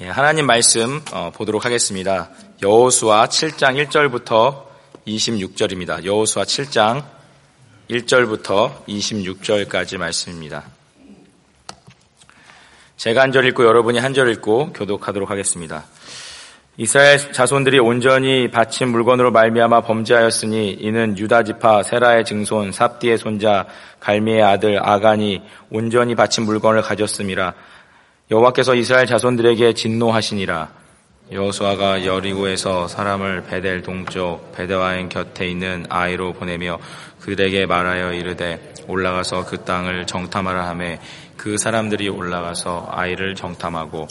예, 하나님 말씀 어, 보도록 하겠습니다. 여호수아 7장 1절부터 26절입니다. 여호수아 7장 1절부터 26절까지 말씀입니다. 제가 한 절 읽고 여러분이 한 절 읽고 교독하도록 하겠습니다. 이스라엘 자손들이 온전히 바친 물건으로 말미암아 범죄하였으니 이는 유다 지파 세라의 증손 삽디의 손자 갈미의 아들 아간이 온전히 바친 물건을 가졌음이라 여호와께서 이스라엘 자손들에게 진노하시니라. 여호수아가 여리고에서 사람을 베델 동쪽 베데와인 곁에 있는 아이로 보내며 그들에게 말하여 이르되 올라가서 그 땅을 정탐하라 하매 그 사람들이 올라가서 아이를 정탐하고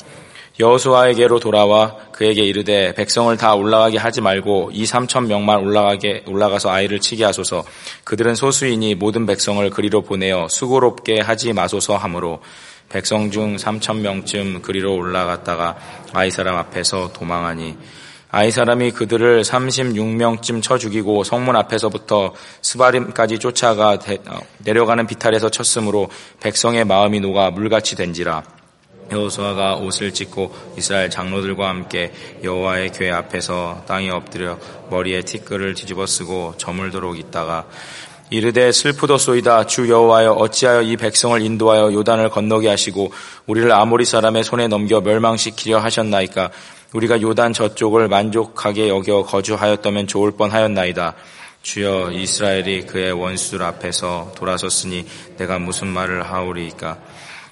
여호수아에게로 돌아와 그에게 이르되 백성을 다 올라가게 하지 말고 이 삼천 명만 올라가게 올라가서 아이를 치게 하소서 그들은 소수이니 모든 백성을 그리로 보내어 수고롭게 하지 마소서 하므로 백성 중 3천 명쯤 그리로 올라갔다가 아이 사람 앞에서 도망하니 아이 사람이 그들을 36명쯤 쳐 죽이고 성문 앞에서부터 스바림까지 쫓아가 어, 내려가는 비탈에서 쳤으므로 백성의 마음이 녹아 물같이 된지라. 여호수아가 옷을 찢고 이스라엘 장로들과 함께 여호와의 교회 앞에서 땅에 엎드려 머리에 티끌을 뒤집어 쓰고 저물도록 있다가 이르되 슬프도소이다. 주 여호와여 어찌하여 이 백성을 인도하여 요단을 건너게 하시고 우리를 아모리 사람의 손에 넘겨 멸망시키려 하셨나이까? 우리가 요단 저쪽을 만족하게 여겨 거주하였다면 좋을 뻔하였나이다. 주여 이스라엘이 그의 원수들 앞에서 돌아섰으니 내가 무슨 말을 하오리이까?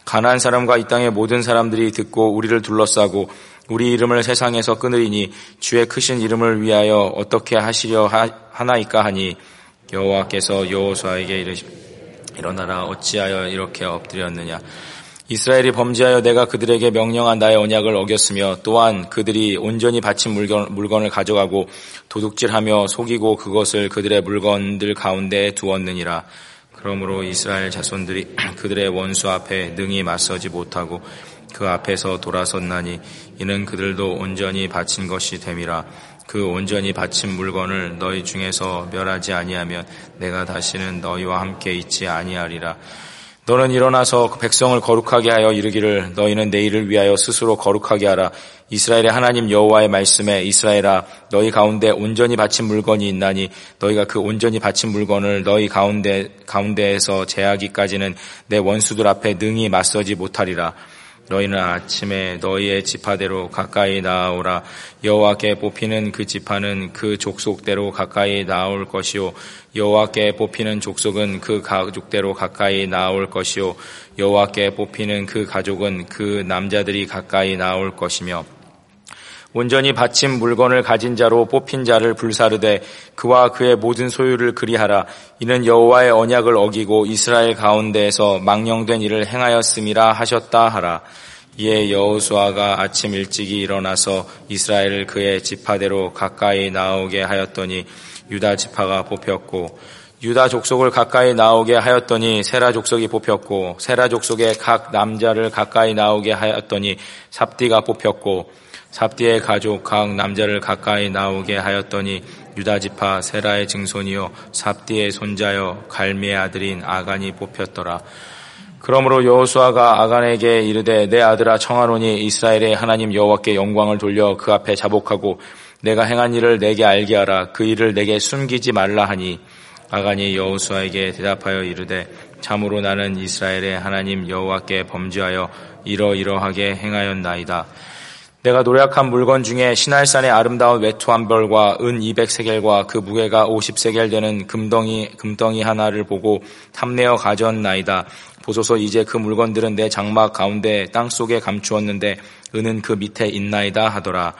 가난한 사람과 이 땅의 모든 사람들이 듣고 우리를 둘러싸고 우리 이름을 세상에서 끊으리니 주의 크신 이름을 위하여 어떻게 하시려 하나이까 하니 여호와께서 여호수아에게 이르시 일어나라 어찌하여 이렇게 엎드렸느냐? 이스라엘이 범죄하여 내가 그들에게 명령한 나의 언약을 어겼으며 또한 그들이 온전히 바친 물건, 물건 을 가져가고 도둑질하며 속이고 그것을 그들의 물건들 가운데 두었느니라. 그러므로 이스라엘 자손들이 그들의 원수 앞에 능히 맞서지 못하고 그 앞에서 돌아섰나니 이는 그들도 온전히 바친 것이 됨이라 그 온전히 바친 물건을 너희 중에서 멸하지 아니하면 내가 다시는 너희와 함께 있지 아니하리라. 너는 일어나서 그 백성을 거룩하게 하여 이르기를 너희는 내일을 위하여 스스로 거룩하게 하라. 이스라엘의 하나님 여호와의 말씀에 이스라엘아 너희 가운데 온전히 바친 물건이 있나니 너희가 그 온전히 바친 물건을 너희 가운데 가운데에서 제하기까지는 내 원수들 앞에 능히 맞서지 못하리라. 너희는 아침에 너희의 지파대로 가까이 나아오라. 여호와께 뽑히는 그 지파는 그 족속대로 가까이 나올 것이요. 여호와께 뽑히는 족속은 그 가족대로 가까이 나올 것이요. 여호와께 뽑히는 그 가족은 그 남자들이 가까이 나올 것이며 온전히 바친 물건을 가진 자로 뽑힌 자를 불사르되 그와 그의 모든 소유를 그리하라. 이는 여호와의 언약을 어기고 이스라엘 가운데에서 망령된 일을 행하였음이라 하셨다 하라. 이에 여호수아가 아침 일찍이 일어나서 이스라엘을 그의 지파대로 가까이 나오게 하였더니 유다 지파가 뽑혔고 유다 족속을 가까이 나오게 하였더니 세라 족속이 뽑혔고 세라 족속의 각 남자를 가까이 나오게 하였더니 삽디가 뽑혔고 삽디의 가족 각 남자를 가까이 나오게 하였더니 유다 지파 세라의 증손이요 삽디의 손자여 갈미의 아들인 아간이 뽑혔더라. 그러므로 여호수아가 아간에게 이르되 내 아들아 청하노니 이스라엘의 하나님 여호와께 영광을 돌려 그 앞에 자복하고 내가 행한 일을 내게 알게 하라 그 일을 내게 숨기지 말라 하니 아간이 여호수아에게 대답하여 이르되 참으로 나는 이스라엘의 하나님 여호와께 범죄하여 이러이러하게 행하였나이다. 내가 노력한 물건 중에 신할산의 아름다운 외투 한 벌과 은 200세겔과 그 무게가 50세겔 되는 금덩이 금덩이 하나를 보고 탐내어 가져온나이다. 보소서 이제 그 물건들은 내 장막 가운데 땅 속에 감추었는데 은은 그 밑에 있나이다 하더라.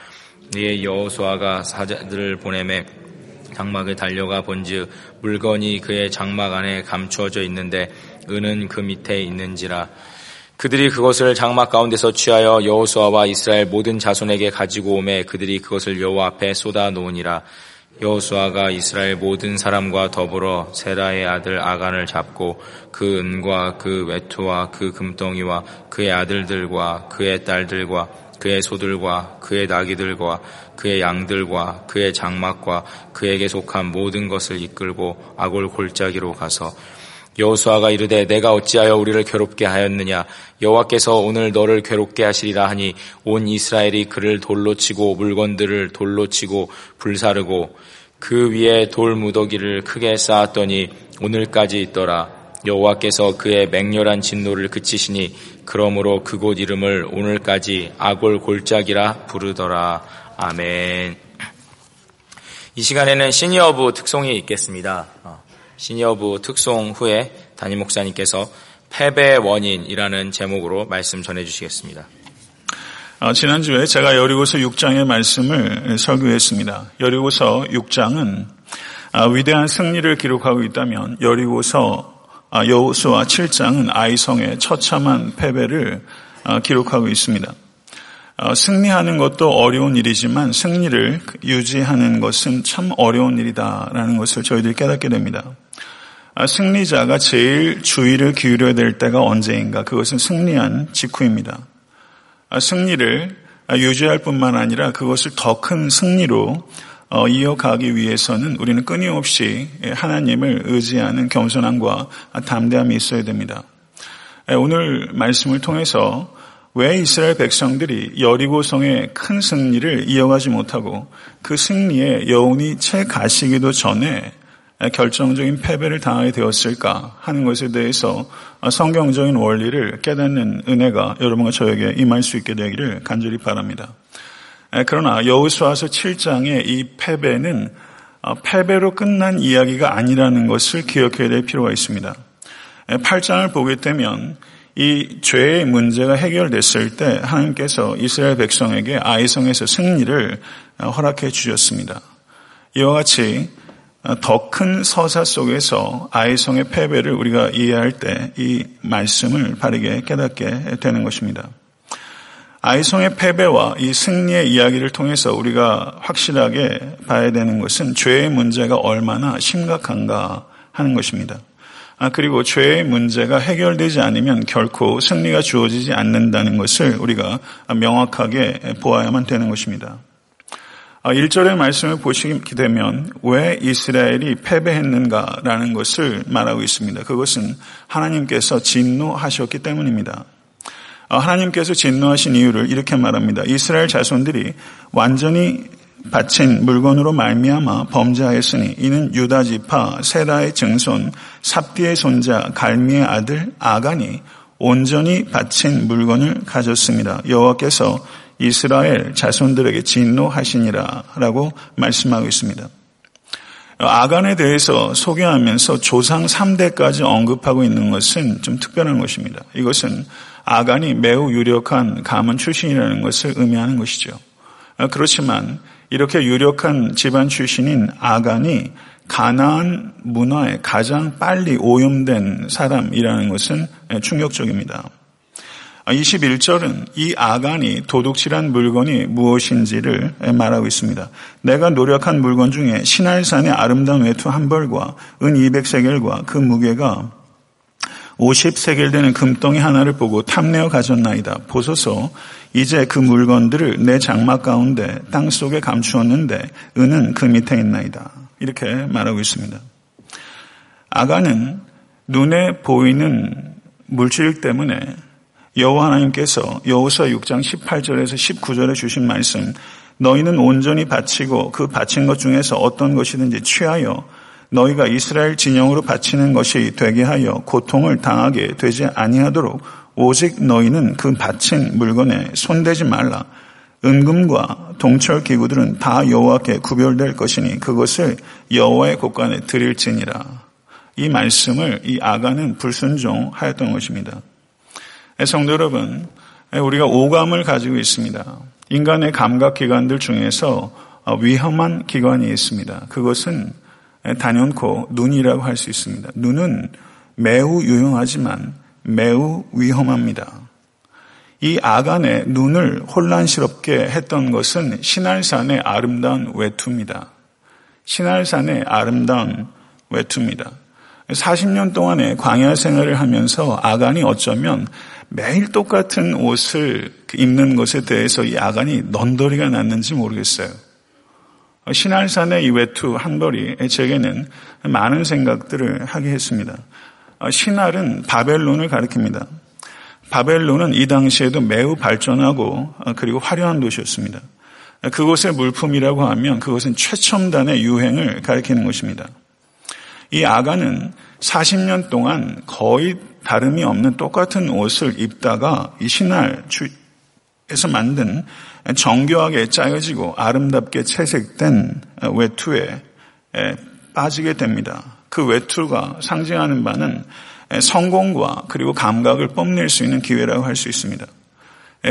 이에 여호수아가 사자들을 보내매 장막에 달려가 본즉 물건이 그의 장막 안에 감추어져 있는데 은은 그 밑에 있는지라. 그들이 그것을 장막 가운데서 취하여 여호수아와 이스라엘 모든 자손에게 가지고 오매 그들이 그것을 여호와 앞에 쏟아 놓으니라. 여호수아가 이스라엘 모든 사람과 더불어 세라의 아들 아간을 잡고 그 은과 그 외투와 그 금덩이와 그의 아들들과 그의 딸들과 그의 소들과 그의 나귀들과 그의 양들과 그의 장막과 그에게 속한 모든 것을 이끌고 아골 골짜기로 가서 여호수아가 이르되 내가 어찌하여 우리를 괴롭게 하였느냐 여호와께서 오늘 너를 괴롭게 하시리라 하니 온 이스라엘이 그를 돌로 치고 물건들을 돌로 치고 불사르고 그 위에 돌 무더기를 크게 쌓았더니 오늘까지 있더라 여호와께서 그의 맹렬한 진노를 그치시니 그러므로 그곳 이름을 오늘까지 아골 골짜기라 부르더라 아멘. 이 시간에는 시니어부 특송이 있겠습니다. 어. 시니어부 특송 후에 담임 목사님께서 패배 원인이라는 제목으로 말씀 전해주시겠습니다. 어, 지난주에 제가 여리고서 6장의 말씀을 설교했습니다. 여리고서 6장은 아, 위대한 승리를 기록하고 있다면 여리고서 아, 여호수와 7장은 아이성의 처참한 패배를 아, 기록하고 있습니다. 어, 승리하는 것도 어려운 일이지만 승리를 유지하는 것은 참 어려운 일이다라는 것을 저희들이 깨닫게 됩니다. 아, 승리자가 제일 주의를 기울여야 될 때가 언제인가? 그것은 승리한 직후입니다. 아, 승리를 유지할 뿐만 아니라 그것을 더 큰 승리로 어, 이어가기 위해서는 우리는 끊임없이 하나님을 의지하는 겸손함과 담대함이 있어야 됩니다. 오늘 말씀을 통해서 왜 이스라엘 백성들이 여리고성의 큰 승리를 이어가지 못하고 그 승리에 여운이 채 가시기도 전에 결정적인 패배를 당하게 되었을까 하는 것에 대해서 성경적인 원리를 깨닫는 은혜가 여러분과 저에게 임할 수 있게 되기를 간절히 바랍니다. 그러나 여호수아서 7장의 이 패배는 패배로 끝난 이야기가 아니라는 것을 기억해야 될 필요가 있습니다. 8장을 보게 되면 이 죄의 문제가 해결됐을 때 하나님께서 이스라엘 백성에게 아이성에서 승리를 허락해 주셨습니다. 이와 같이 더 큰 서사 속에서 아이성의 패배를 우리가 이해할 때 이 말씀을 바르게 깨닫게 되는 것입니다. 아이성의 패배와 이 승리의 이야기를 통해서 우리가 확실하게 봐야 되는 것은 죄의 문제가 얼마나 심각한가 하는 것입니다. 아, 그리고 죄의 문제가 해결되지 않으면 결코 승리가 주어지지 않는다는 것을 우리가 명확하게 보아야만 되는 것입니다. 1절의 아, 말씀을 보시게 되면 왜 이스라엘이 패배했는가라는 것을 말하고 있습니다. 그것은 하나님께서 진노하셨기 때문입니다. 아, 하나님께서 진노하신 이유를 이렇게 말합니다. 이스라엘 자손들이 완전히 바친 물건으로 말미암아 범죄하였으니 이는 유다 지파 세라의 증손 삽디의 손자 갈미의 아들 아간이 온전히 바친 물건을 가졌습니다. 여호와께서 이스라엘 자손들에게 진노하시니라라고 말씀하고 있습니다. 아간에 대해서 소개하면서 조상 3대까지 언급하고 있는 것은 좀 특별한 것입니다. 이것은 아간이 매우 유력한 가문 출신이라는 것을 의미하는 것이죠. 그렇지만 이렇게 유력한 집안 출신인 아간이 가나안 문화에 가장 빨리 오염된 사람이라는 것은 충격적입니다. 21절은 이 아간이 도둑질한 물건이 무엇인지를 말하고 있습니다. 내가 노력한 물건 중에 신할산의 아름다운 외투 한 벌과 은 200세겔과 그 무게가 50세겔 되는 금덩이 하나를 보고 탐내어 가졌나이다. 보소서 이제 그 물건들을 내 장막 가운데 땅 속에 감추었는데 은은 그 밑에 있나이다. 이렇게 말하고 있습니다. 아가는 눈에 보이는 물질 때문에 여호와 하나님께서 여호수아 6장 18절에서 19절에 주신 말씀 너희는 온전히 바치고 그 바친 것 중에서 어떤 것이든지 취하여 너희가 이스라엘 진영으로 바치는 것이 되게 하여 고통을 당하게 되지 아니하도록 오직 너희는 그 바친 물건에 손대지 말라. 은금과 동철 기구들은 다 여호와께 구별될 것이니 그것을 여호와의 곳간에 드릴지니라. 이 말씀을 이 아가는 불순종하였던 것입니다. 성도 여러분, 우리가 오감을 가지고 있습니다. 인간의 감각 기관들 중에서 위험한 기관이 있습니다. 그것은 단연코 눈이라고 할 수 있습니다. 눈은 매우 유용하지만 매우 위험합니다. 이 아간의 눈을 혼란스럽게 했던 것은 신할산의 아름다운 외투입니다. 신할산의 아름다운 외투입니다. 40년 동안의 광야 생활을 하면서 아간이 어쩌면 매일 똑같은 옷을 입는 것에 대해서 이 아간이 넌더리가 났는지 모르겠어요. 신할산의 이 외투 한 벌이 제게는 많은 생각들을 하게 했습니다. 신할은 바벨론을 가리킵니다. 바벨론은 이 당시에도 매우 발전하고 그리고 화려한 도시였습니다. 그곳의 물품이라고 하면 그것은 최첨단의 유행을 가리키는 것입니다. 이 아가는 40년 동안 거의 다름이 없는 똑같은 옷을 입다가 이 신할에서 만든 정교하게 짜여지고 아름답게 채색된 외투에 빠지게 됩니다. 그 외투가 상징하는 바는 성공과 그리고 감각을 뽐낼 수 있는 기회라고 할 수 있습니다.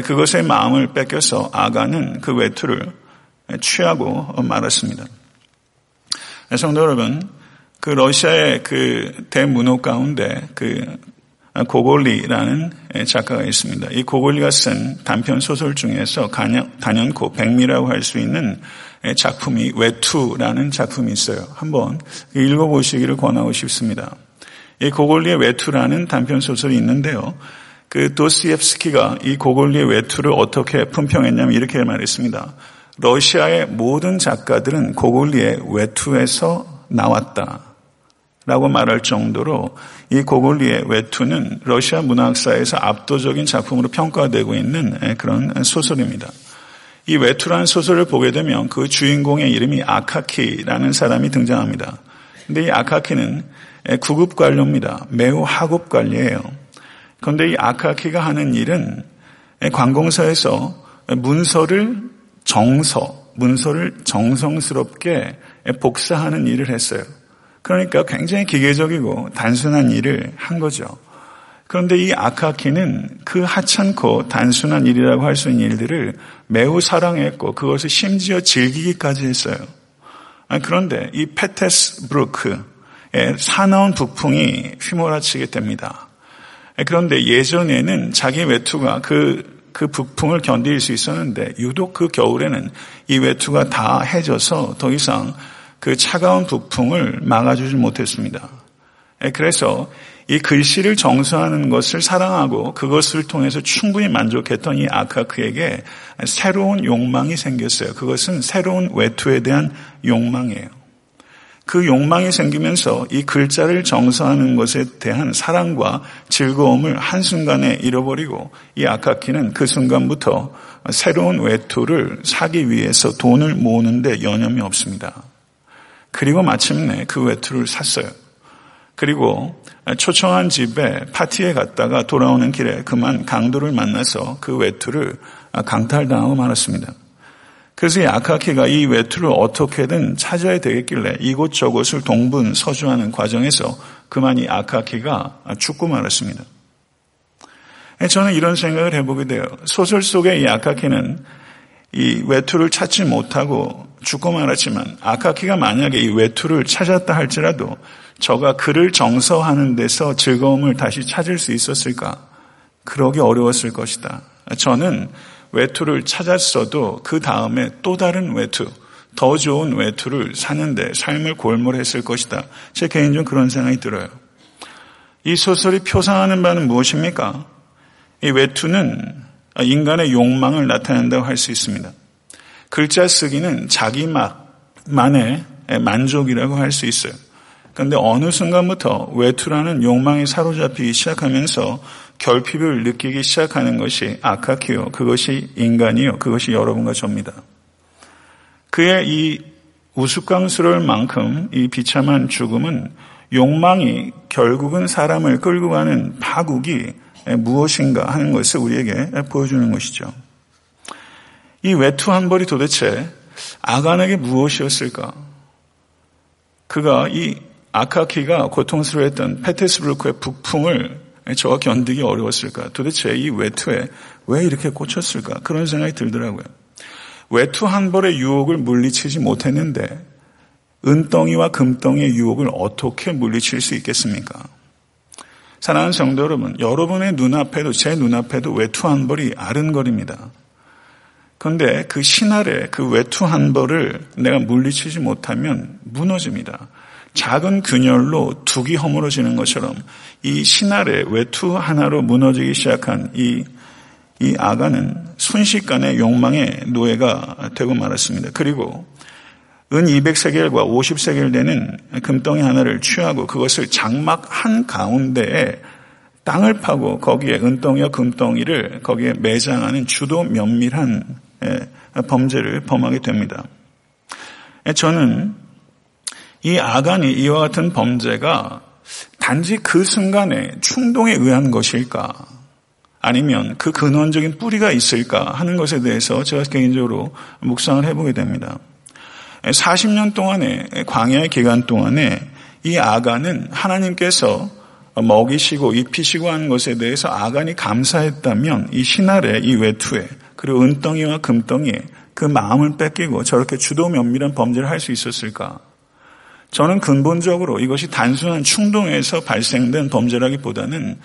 그것의 마음을 뺏겨서 아가는 그 외투를 취하고 말았습니다. 성도 여러분, 그 러시아의 그 대문호 가운데 그 고골리라는 작가가 있습니다. 이 고골리가 쓴 단편 소설 중에서 단연코 백미라고 할 수 있는 작품이 외투라는 작품이 있어요. 한번 읽어보시기를 권하고 싶습니다. 이 고골리의 외투라는 단편 소설이 있는데요. 그 도스옙스키가 이 고골리의 외투를 어떻게 품평했냐면 이렇게 말했습니다. 러시아의 모든 작가들은 고골리의 외투에서 나왔다. 라고 말할 정도로 이 고골리의 외투는 러시아 문학사에서 압도적인 작품으로 평가되고 있는 그런 소설입니다. 이 외투라는 소설을 보게 되면 그 주인공의 이름이 아카키라는 사람이 등장합니다. 근데 이 아카키는 구급 관료입니다. 매우 하급 관리예요. 그런데 이 아카키가 하는 일은 관공서에서 문서를 정서, 문서를 정성스럽게 복사하는 일을 했어요. 그러니까 굉장히 기계적이고 단순한 일을 한 거죠. 그런데 이 아카키는 그 하찮고 단순한 일이라고 할 수 있는 일들을 매우 사랑했고 그것을 심지어 즐기기까지 했어요. 그런데 이 페테스 브루크의 사나운 북풍이 휘몰아치게 됩니다. 그런데 예전에는 자기 외투가 그, 그 북풍을 견딜 수 있었는데 유독 그 겨울에는 이 외투가 다 해져서 더 이상 그 차가운 북풍을 막아주지 못했습니다. 예, 그래서 이 글씨를 정수하는 것을 사랑하고 그것을 통해서 충분히 만족했던 이 아카크에게 새로운 욕망이 생겼어요. 그것은 새로운 외투에 대한 욕망이에요. 그 욕망이 생기면서 이 글자를 정서하는 것에 대한 사랑과 즐거움을 한순간에 잃어버리고 이 아카키는 그 순간부터 새로운 외투를 사기 위해서 돈을 모으는데 여념이 없습니다. 그리고 마침내 그 외투를 샀어요. 그리고 초청한 집에 파티에 갔다가 돌아오는 길에 그만 강도를 만나서 그 외투를 강탈당하고 말았습니다. 그래서 이 아카키가 이 외투를 어떻게든 찾아야 되겠길래 이곳저곳을 동분 서주하는 과정에서 그만 이 아카키가 죽고 말았습니다. 저는 이런 생각을 해보게 돼요. 소설 속의 이 아카키는 이 외투를 찾지 못하고 죽고 말았지만 아카키가 만약에 이 외투를 찾았다 할지라도 저가 글을 정서하는 데서 즐거움을 다시 찾을 수 있었을까? 그러기 어려웠을 것이다. 저는 외투를 찾았어도 그 다음에 또 다른 외투, 더 좋은 외투를 사는데 삶을 골몰했을 것이다. 제 개인적으로 그런 생각이 들어요. 이 소설이 표상하는 바는 무엇입니까? 이 외투는 인간의 욕망을 나타낸다고 할 수 있습니다. 글자 쓰기는 자기 만의 만족이라고 할 수 있어요. 그런데 어느 순간부터 외투라는 욕망이 사로잡히기 시작하면서 결핍을 느끼기 시작하는 것이 아카키요. 그것이 인간이요. 그것이 여러분과 저입니다. 그의 이 우스꽝스러울 만큼 이 비참한 죽음은 욕망이 결국은 사람을 끌고 가는 파국이 무엇인가 하는 것을 우리에게 보여주는 것이죠. 이 외투 한 벌이 도대체 아간에게 무엇이었을까? 그가 이 아카키가 고통스러워했던 페테스브루크의 북풍을 저가 견디기 어려웠을까? 도대체 이 외투에 왜 이렇게 꽂혔을까? 그런 생각이 들더라고요. 외투 한 벌의 유혹을 물리치지 못했는데 은덩이와 금덩이의 유혹을 어떻게 물리칠 수 있겠습니까? 사랑하는 성도 여러분, 여러분의 눈앞에도 제 눈앞에도 외투 한 벌이 아른거립니다. 그런데 그 신할의 그 외투 한 벌을 내가 물리치지 못하면 무너집니다. 작은 균열로 두기 허물어지는 것처럼 이 신할의 외투 하나로 무너지기 시작한 이, 이 아가는 순식간에 욕망의 노예가 되고 말았습니다. 그리고 은 200세겔과 50세겔 되는 금덩이 하나를 취하고 그것을 장막 한 가운데에 땅을 파고 거기에 은덩이와 금덩이를 거기에 매장하는 주도 면밀한 범죄를 범하게 됩니다. 저는 이 아간이 이와 같은 범죄가 단지 그 순간에 충동에 의한 것일까? 아니면 그 근원적인 뿌리가 있을까 하는 것에 대해서 제가 개인적으로 묵상을 해보게 됩니다. 40년 동안의 광야의 기간 동안에 이 아간은 하나님께서 먹이시고 입히시고 하는 것에 대해서 아간이 감사했다면 이 신할의 이 외투에 그리고 은덩이와 금덩이에 그 마음을 뺏기고 저렇게 주도 면밀한 범죄를 할 수 있었을까? 저는 근본적으로 이것이 단순한 충동에서 발생된 범죄라기보다는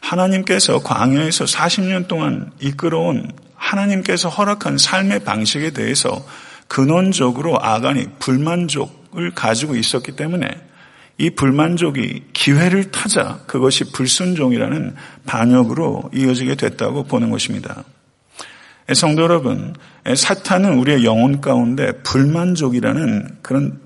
하나님께서 광야에서 40년 동안 이끌어온 하나님께서 허락한 삶의 방식에 대해서 근원적으로 아간이 불만족을 가지고 있었기 때문에 이 불만족이 기회를 타자 그것이 불순종이라는 반역으로 이어지게 됐다고 보는 것입니다. 성도 여러분, 사탄은 우리의 영혼 가운데 불만족이라는 그런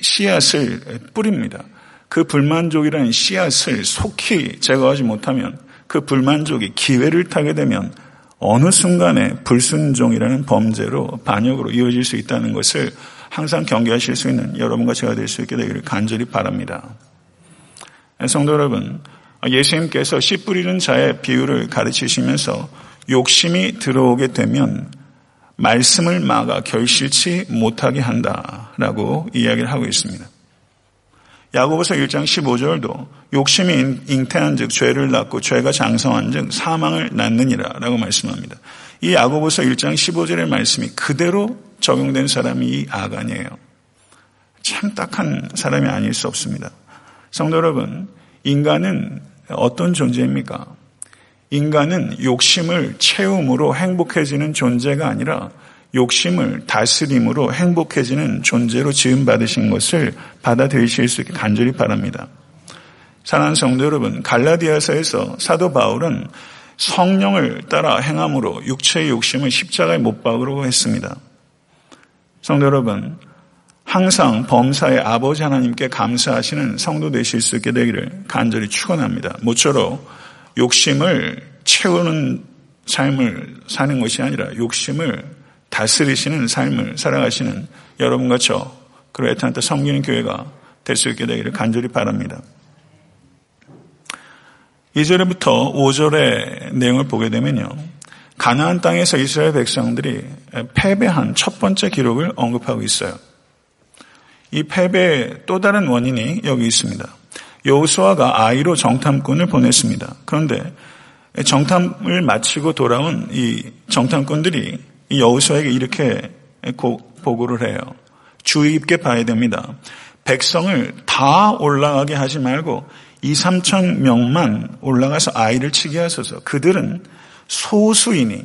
씨앗을 뿌립니다. 그 불만족이라는 씨앗을 속히 제거하지 못하면 그 불만족이 기회를 타게 되면 어느 순간에 불순종이라는 범죄로 반역으로 이어질 수 있다는 것을 항상 경계하실 수 있는 여러분과 제가 될 수 있게 되기를 간절히 바랍니다. 성도 여러분, 예수님께서 씨 뿌리는 자의 비유를 가르치시면서 욕심이 들어오게 되면 말씀을 막아 결실치 못하게 한다라고 이야기를 하고 있습니다. 야고보서 1장 15절도 욕심이 잉태한 즉 죄를 낳고 죄가 장성한 즉 사망을 낳느니라 라고 말씀합니다. 이 야고보서 1장 15절의 말씀이 그대로 적용된 사람이 이 아간이에요. 참 딱한 사람이 아닐 수 없습니다. 성도 여러분, 인간은 어떤 존재입니까? 인간은 욕심을 채움으로 행복해지는 존재가 아니라 욕심을 다스림으로 행복해지는 존재로 지음받으신 것을 받아들이실 수 있게 간절히 바랍니다. 사랑하는 성도 여러분, 갈라디아서에서 사도 바울은 성령을 따라 행함으로 육체의 욕심을 십자가에 못 박으려고 했습니다. 성도 여러분, 항상 범사의 아버지 하나님께 감사하시는 성도 되실 수 있게 되기를 간절히 축원합니다. 모쪼록 욕심을 채우는 삶을 사는 것이 아니라 욕심을 다스리시는 삶을 살아가시는 여러분과 저 그리고 애타한테 섬기는 교회가 될 수 있게 되기를 간절히 바랍니다. 2절부터 5절의 내용을 보게 되면요. 가나안 땅에서 이스라엘 백성들이 패배한 첫 번째 기록을 언급하고 있어요. 이 패배의 또 다른 원인이 여기 있습니다. 여호수아가 아이로 정탐꾼을 보냈습니다. 그런데 정탐을 마치고 돌아온 이 정탐꾼들이 여호수아에게 이렇게 보고를 해요. 주의 깊게 봐야 됩니다. 백성을 다 올라가게 하지 말고 2, 3천 명만 올라가서 아이를 치게 하소서. 그들은 소수이니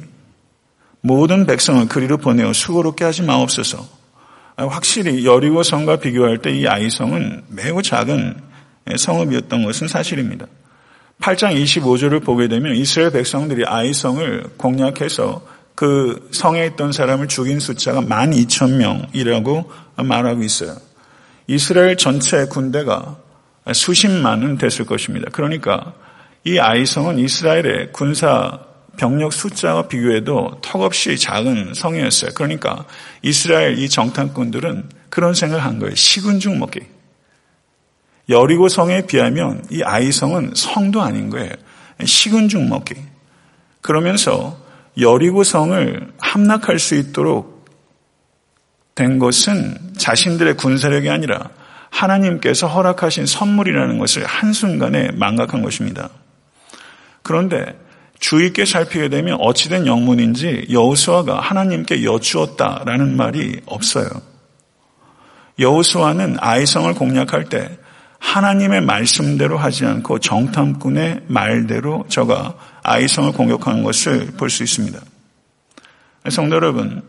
모든 백성을 그리로 보내어 수고롭게 하지 마옵소서. 확실히 여리고 성과 비교할 때 이 아이성은 매우 작은 성읍이었던 것은 사실입니다. 8장 25절을 보게 되면 이스라엘 백성들이 아이성을 공략해서 그 성에 있던 사람을 죽인 숫자가 12,000명이라고 말하고 있어요. 이스라엘 전체 군대가 수십만은 됐을 것입니다. 그러니까 이 아이성은 이스라엘의 군사 병력 숫자와 비교해도 턱없이 작은 성이었어요. 그러니까 이스라엘 이 정탐꾼들은 그런 생각을 한 거예요. 식은 죽 먹기. 여리고 성에 비하면 이 아이성은 성도 아닌 거예요. 식은 죽 먹기. 그러면서 여리고 성을 함락할 수 있도록 된 것은 자신들의 군사력이 아니라 하나님께서 허락하신 선물이라는 것을 한순간에 망각한 것입니다. 그런데 주의 있게 살피게 되면 어찌된 영문인지 여호수아가 하나님께 여쭈었다라는 말이 없어요. 여호수아는 아이성을 공략할 때 하나님의 말씀대로 하지 않고 정탐꾼의 말대로 저가 아이성을 공격하는 것을 볼 수 있습니다. 성도 여러분,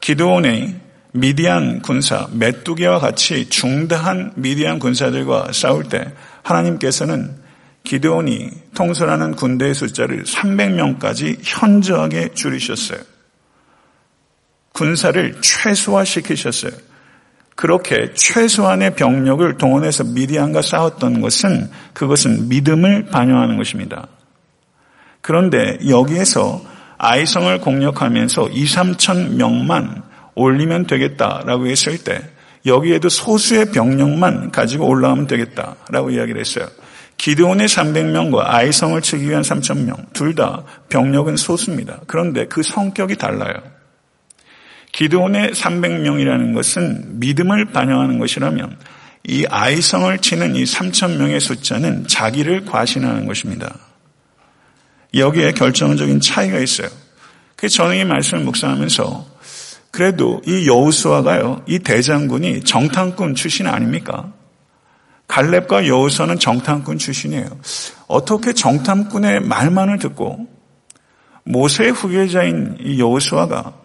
기도원의 미디안 군사 메뚜기와 같이 중대한 미디안 군사들과 싸울 때 하나님께서는 기도원이 통솔하는 군대의 숫자를 300명까지 현저하게 줄이셨어요. 군사를 최소화시키셨어요. 그렇게 최소한의 병력을 동원해서 미디안과 싸웠던 것은 그것은 믿음을 반영하는 것입니다. 그런데 여기에서 아이성을 공략하면서 2, 3천 명만 올리면 되겠다라고 했을 때 여기에도 소수의 병력만 가지고 올라가면 되겠다라고 이야기를 했어요. 기드온의 300명과 아이성을 치기 위한 3,000명, 둘 다 병력은 소수입니다. 그런데 그 성격이 달라요. 기드온의 300명이라는 것은 믿음을 반영하는 것이라면 이 아이성을 치는 이 3,000명의 숫자는 자기를 과신하는 것입니다. 여기에 결정적인 차이가 있어요. 그래서 저는 이 말씀을 묵상하면서 그래도 이 여우수아가요, 이 대장군이 정탐꾼 출신 아닙니까? 갈렙과 여우수아는 정탐꾼 출신이에요. 어떻게 정탐꾼의 말만을 듣고 모세의 후계자인 이 여우수아가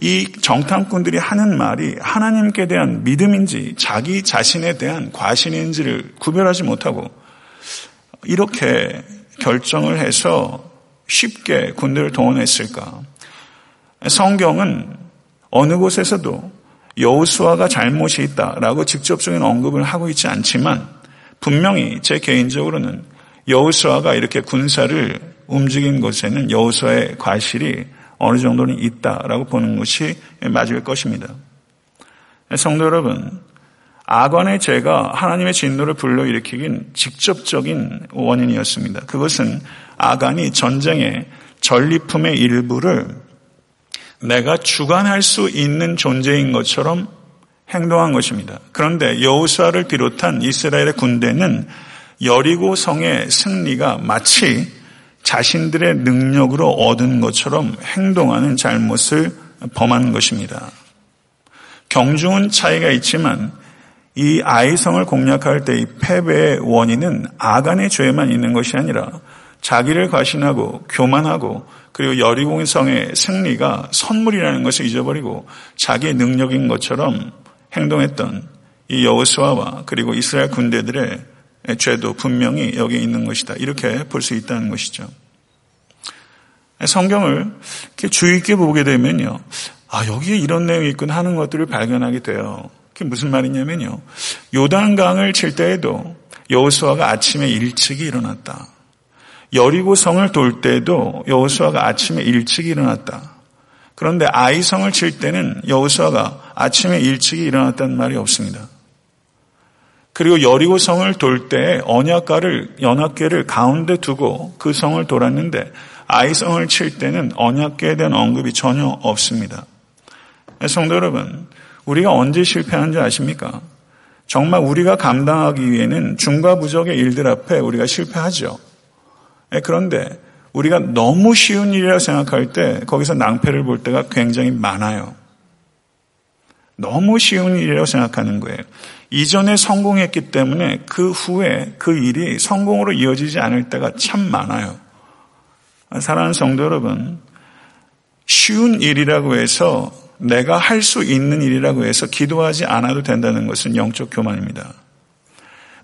이 정탐꾼들이 하는 말이 하나님께 대한 믿음인지 자기 자신에 대한 과신인지를 구별하지 못하고 이렇게 결정을 해서 쉽게 군대를 동원했을까? 성경은 어느 곳에서도 여호수아가 잘못이 있다라고 직접적인 언급을 하고 있지 않지만 분명히 제 개인적으로는 여호수아가 이렇게 군사를 움직인 것에는 여호수아의 과실이 어느 정도는 있다라고 보는 것이 맞을 것입니다. 성도 여러분, 악원의 죄가 하나님의 진노를 불러일으키긴 직접적인 원인이었습니다. 그것은 아간이 전쟁의 전리품의 일부를 내가 주관할 수 있는 존재인 것처럼 행동한 것입니다. 그런데 여호수아를 비롯한 이스라엘의 군대는 여리고 성의 승리가 마치 자신들의 능력으로 얻은 것처럼 행동하는 잘못을 범한 것입니다. 경중은 차이가 있지만 이 아이성을 공략할 때 이 패배의 원인은 아간의 죄만 있는 것이 아니라 자기를 과신하고 교만하고 그리고 여리공 성의 승리가 선물이라는 것을 잊어버리고 자기의 능력인 것처럼 행동했던 이 여호수아와 그리고 이스라엘 군대들의 죄도 분명히 여기 있는 것이다. 이렇게 볼 수 있다는 것이죠. 성경을 이렇게 주의 있게 보게 되면요. 아, 여기에 이런 내용이 있군 하는 것들을 발견하게 돼요. 그게 무슨 말이냐면요. 요단강을 칠 때에도 여호수아가 아침에 일찍이 일어났다. 여리고 성을 돌 때도 여호수아가 아침에 일찍 일어났다. 그런데 아이성을 칠 때는 여호수아가 아침에 일찍 일어났다는 말이 없습니다. 그리고 여리고 성을 돌 때 언약가를 연합계를 가운데 두고 그 성을 돌았는데 아이성을 칠 때는 언약계에 대한 언급이 전혀 없습니다. 성도 여러분, 우리가 언제 줄 아십니까? 정말 우리가 감당하기 위해는 중과 부적의 일들 앞에 우리가 실패하죠. 예, 그런데 우리가 너무 쉬운 일이라고 생각할 때 거기서 낭패를 볼 때가 굉장히 많아요. 너무 쉬운 일이라고 생각하는 거예요. 이전에 성공했기 때문에 그 후에 그 일이 성공으로 이어지지 않을 때가 참 많아요. 사랑하는 성도 여러분, 쉬운 일이라고 해서 내가 할 수 있는 일이라고 해서 기도하지 않아도 된다는 것은 영적 교만입니다.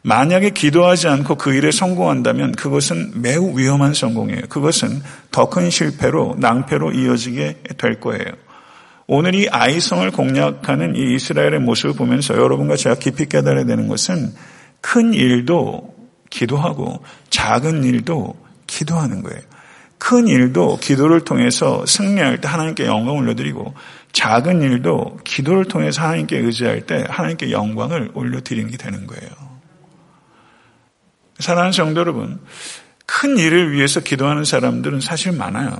만약에 기도하지 않고 그 일에 성공한다면 그것은 매우 위험한 성공이에요. 그것은 더 큰 실패로 낭패로 이어지게 될 거예요. 오늘 이 아이성을 공략하는 이 이스라엘의 모습을 보면서 여러분과 제가 깊이 깨달아야 되는 것은 큰 일도 기도하고 작은 일도 기도하는 거예요. 큰 일도 기도를 통해서 승리할 때 하나님께 영광을 올려드리고 작은 일도 기도를 통해서 하나님께 의지할 때 하나님께 영광을 올려드리는 게 되는 거예요. 사랑하는 성도 여러분, 큰 일을 위해서 기도하는 사람들은 사실 많아요.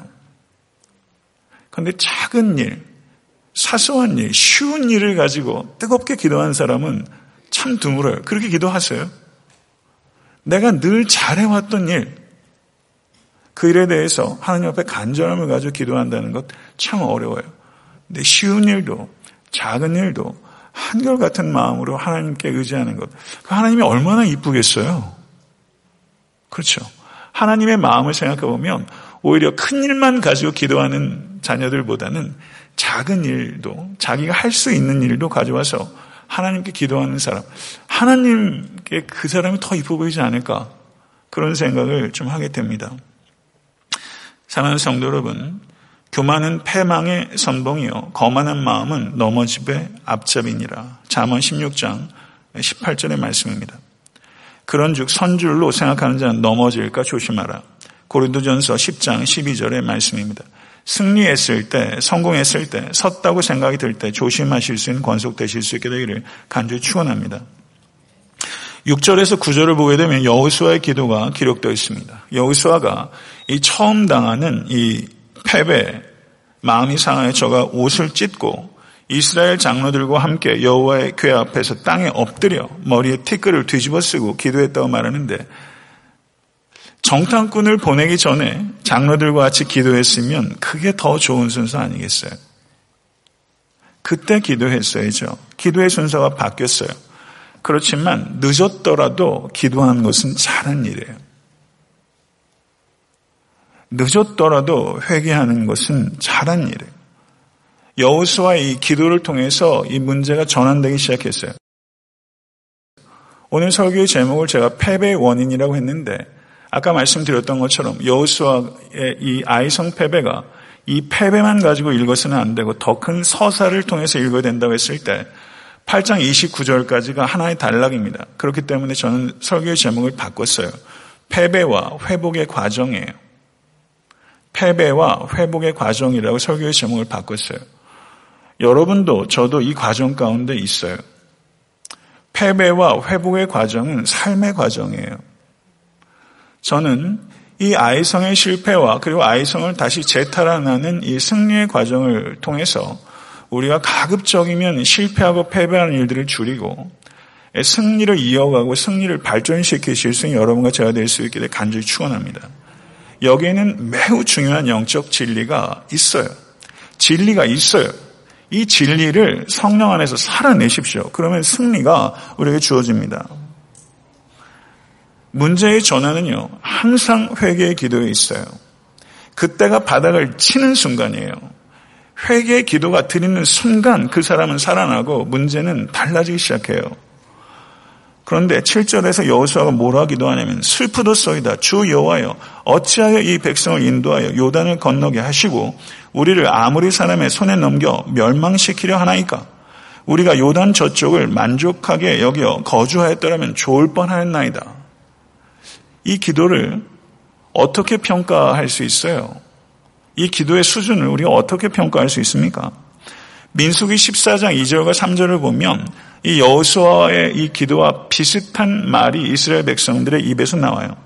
그런데 작은 일, 사소한 일, 쉬운 일을 가지고 뜨겁게 기도하는 사람은 참 드물어요. 그렇게 기도하세요. 내가 늘 잘해왔던 일, 그 일에 대해서 하나님 앞에 간절함을 가지고 기도한다는 것 참 어려워요. 근데 쉬운 일도, 작은 일도 한결같은 마음으로 하나님께 의지하는 것. 그 하나님이 얼마나 이쁘겠어요. 그렇죠. 하나님의 마음을 생각해 보면 오히려 큰 일만 가지고 기도하는 자녀들보다는 작은 일도 자기가 할 수 있는 일도 가져와서 하나님께 기도하는 사람, 하나님께 그 사람이 더 이뻐 보이지 않을까 그런 생각을 좀 하게 됩니다. 사랑하는 성도 여러분, 교만은 패망의 선봉이요 거만한 마음은 넘어집의 앞잡이니라. 잠언 16장 18절의 말씀입니다. 그런즉 선줄로 생각하는 자는 넘어질까 조심하라. 고린도전서 10장 12절의 말씀입니다. 승리했을 때, 성공했을 때, 섰다고 생각이 들 때 조심하실 수 있는 권속 되실 수 있게 되기를 간절히 축원합니다. 6절에서 9절을 보게 되면 여호수아의 기도가 기록되어 있습니다. 여호수아가 이 처음 당하는 이 패배, 마음이 상하여 저가 옷을 찢고 이스라엘 장로들과 함께 여호와의 궤 앞에서 땅에 엎드려 머리에 티끌을 뒤집어 쓰고 기도했다고 말하는데 정탐꾼을 보내기 전에 장로들과 같이 기도했으면 그게 더 좋은 순서 아니겠어요? 그때 기도했어야죠. 기도의 순서가 바뀌었어요. 그렇지만 늦었더라도 기도하는 것은 잘한 일이에요. 늦었더라도 회개하는 것은 잘한 일이에요. 여호수아의 이 기도를 통해서 이 문제가 전환되기 시작했어요. 오늘 설교의 제목을 제가 패배의 원인이라고 했는데 아까 말씀드렸던 것처럼 여호수아의 이 아이성 패배가 이 패배만 가지고 읽어서는 안 되고 더 큰 서사를 통해서 읽어야 된다고 했을 때 8장 29절까지가 하나의 단락입니다. 그렇기 때문에 저는 설교의 제목을 바꿨어요. 패배와 회복의 과정이에요. 패배와 회복의 과정이라고 설교의 제목을 바꿨어요. 여러분도 저도 이 과정 가운데 있어요. 패배와 회복의 과정은 삶의 과정이에요. 저는 이 아이성의 실패와 그리고 아이성을 다시 재탈환하는 이 승리의 과정을 통해서 우리가 가급적이면 실패하고 패배하는 일들을 줄이고 승리를 이어가고 승리를 발전시키실 수 있는 여러분과 제가 될 수 있게 되 간절히 축원합니다. 여기에는 매우 중요한 영적 진리가 있어요. 진리가 있어요. 이 진리를 성령 안에서 살아내십시오. 그러면 승리가 우리에게 주어집니다. 문제의 전환은요, 항상 회개의 기도에 있어요. 그때가 바닥을 치는 순간이에요. 회개의 기도가 드리는 순간 그 사람은 살아나고 문제는 달라지기 시작해요. 그런데 7절에서 여호수아가 뭐라 기도하냐면 슬프도소이다 주 여호와여 어찌하여 이 백성을 인도하여 요단을 건너게 하시고 우리를 아무리 사람의 손에 넘겨 멸망시키려 하나이까 우리가 요단 저쪽을 만족하게 여겨 거주하였더라면 좋을 뻔하였나이다. 이 기도를 어떻게 평가할 수 있어요? 이 기도의 수준을 우리가 어떻게 평가할 수 있습니까? 민수기 14장 2절과 3절을 보면 이 여호수아의 이 기도와 비슷한 말이 이스라엘 백성들의 입에서 나와요.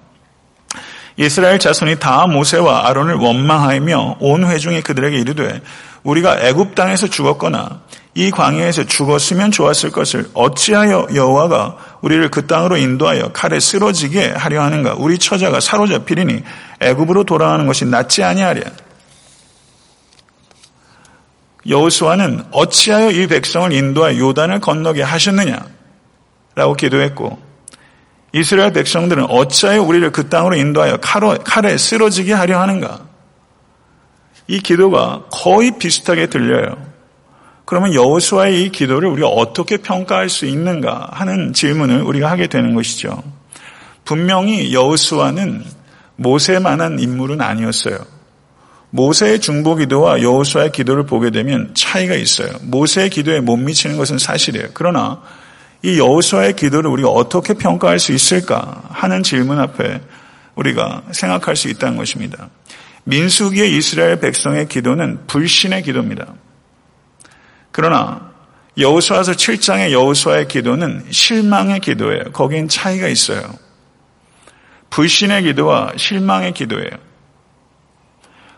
이스라엘 자손이 다 모세와 아론을 원망하며 온 회중이 그들에게 이르되 우리가 애굽 땅에서 죽었거나 이 광야에서 죽었으면 좋았을 것을 어찌하여 여호와가 우리를 그 땅으로 인도하여 칼에 쓰러지게 하려 하는가 우리 처자가 사로잡히리니 애굽으로 돌아가는 것이 낫지 아니하랴 여호수아는 어찌하여 이 백성을 인도하여 요단을 건너게 하셨느냐 라고 기도했고 이스라엘 백성들은 어찌하여 우리를 그 땅으로 인도하여 칼에 쓰러지게 하려 하는가? 이 기도가 거의 비슷하게 들려요. 그러면 여호수아의 이 기도를 우리가 어떻게 평가할 수 있는가 하는 질문을 우리가 하게 되는 것이죠. 분명히 여호수아는 모세만한 인물은 아니었어요. 모세의 중보 기도와 여호수아의 기도를 보게 되면 차이가 있어요. 모세의 기도에 못 미치는 것은 사실이에요. 그러나 이 여호수아의 기도를 우리가 어떻게 평가할 수 있을까 하는 질문 앞에 우리가 생각할 수 있다는 것입니다. 민수기의 이스라엘 백성의 기도는 불신의 기도입니다. 그러나 여호수아서 7장의 여호수아의 기도는 실망의 기도예요. 거기엔 차이가 있어요. 불신의 기도와 실망의 기도예요.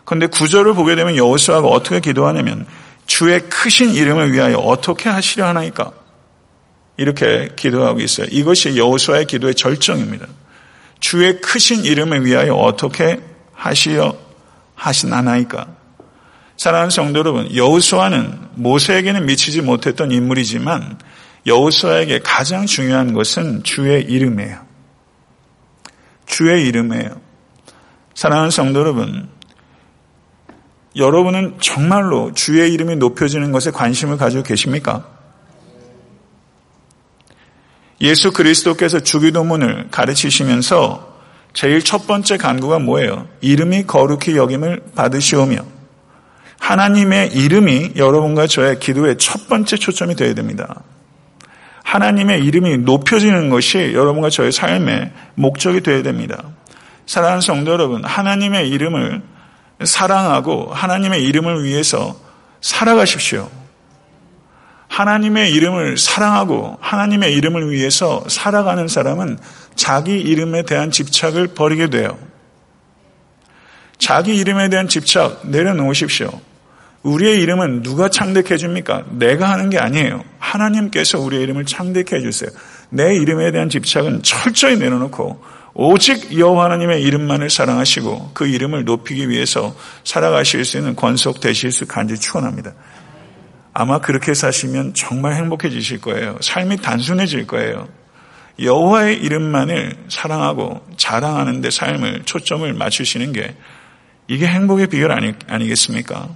그런데 구절을 보게 되면 여호수아가 어떻게 기도하냐면 주의 크신 이름을 위하여 어떻게 하시려 하나이까? 이렇게 기도하고 있어요. 이것이 여호수아의 기도의 절정입니다. 주의 크신 이름을 위하여 어떻게 하시어 하시나나이까? 사랑하는 성도 여러분, 여호수아는 모세에게는 미치지 못했던 인물이지만 여호수아에게 가장 중요한 것은 주의 이름이에요. 주의 이름이에요. 사랑하는 성도 여러분, 여러분은 정말로 주의 이름이 높여지는 것에 관심을 가지고 계십니까? 예수 그리스도께서 주기도문을 가르치시면서 제일 첫 번째 간구가 뭐예요? 이름이 거룩히 여김을 받으시오며 하나님의 이름이 여러분과 저의 기도의 첫 번째 초점이 되어야 됩니다. 하나님의 이름이 높여지는 것이 여러분과 저의 삶의 목적이 되어야 됩니다. 사랑하는 성도 여러분, 하나님의 이름을 사랑하고 하나님의 이름을 위해서 살아가십시오. 하나님의 이름을 사랑하고 하나님의 이름을 위해서 살아가는 사람은 자기 이름에 대한 집착을 버리게 돼요. 자기 이름에 대한 집착 내려놓으십시오. 우리의 이름은 누가 창대해 줍니까? 내가 하는 게 아니에요. 하나님께서 우리의 이름을 창대해 주세요. 내 이름에 대한 집착은 철저히 내려놓고 오직 여호와 하나님의 이름만을 사랑하시고 그 이름을 높이기 위해서 살아가실 수 있는 권속 되실 수 간절히 축원합니다. 아마 그렇게 사시면 정말 행복해지실 거예요. 삶이 단순해질 거예요. 여호와의 이름만을 사랑하고 자랑하는 데 삶을 초점을 맞추시는 게 이게 행복의 비결 아니, 아니겠습니까?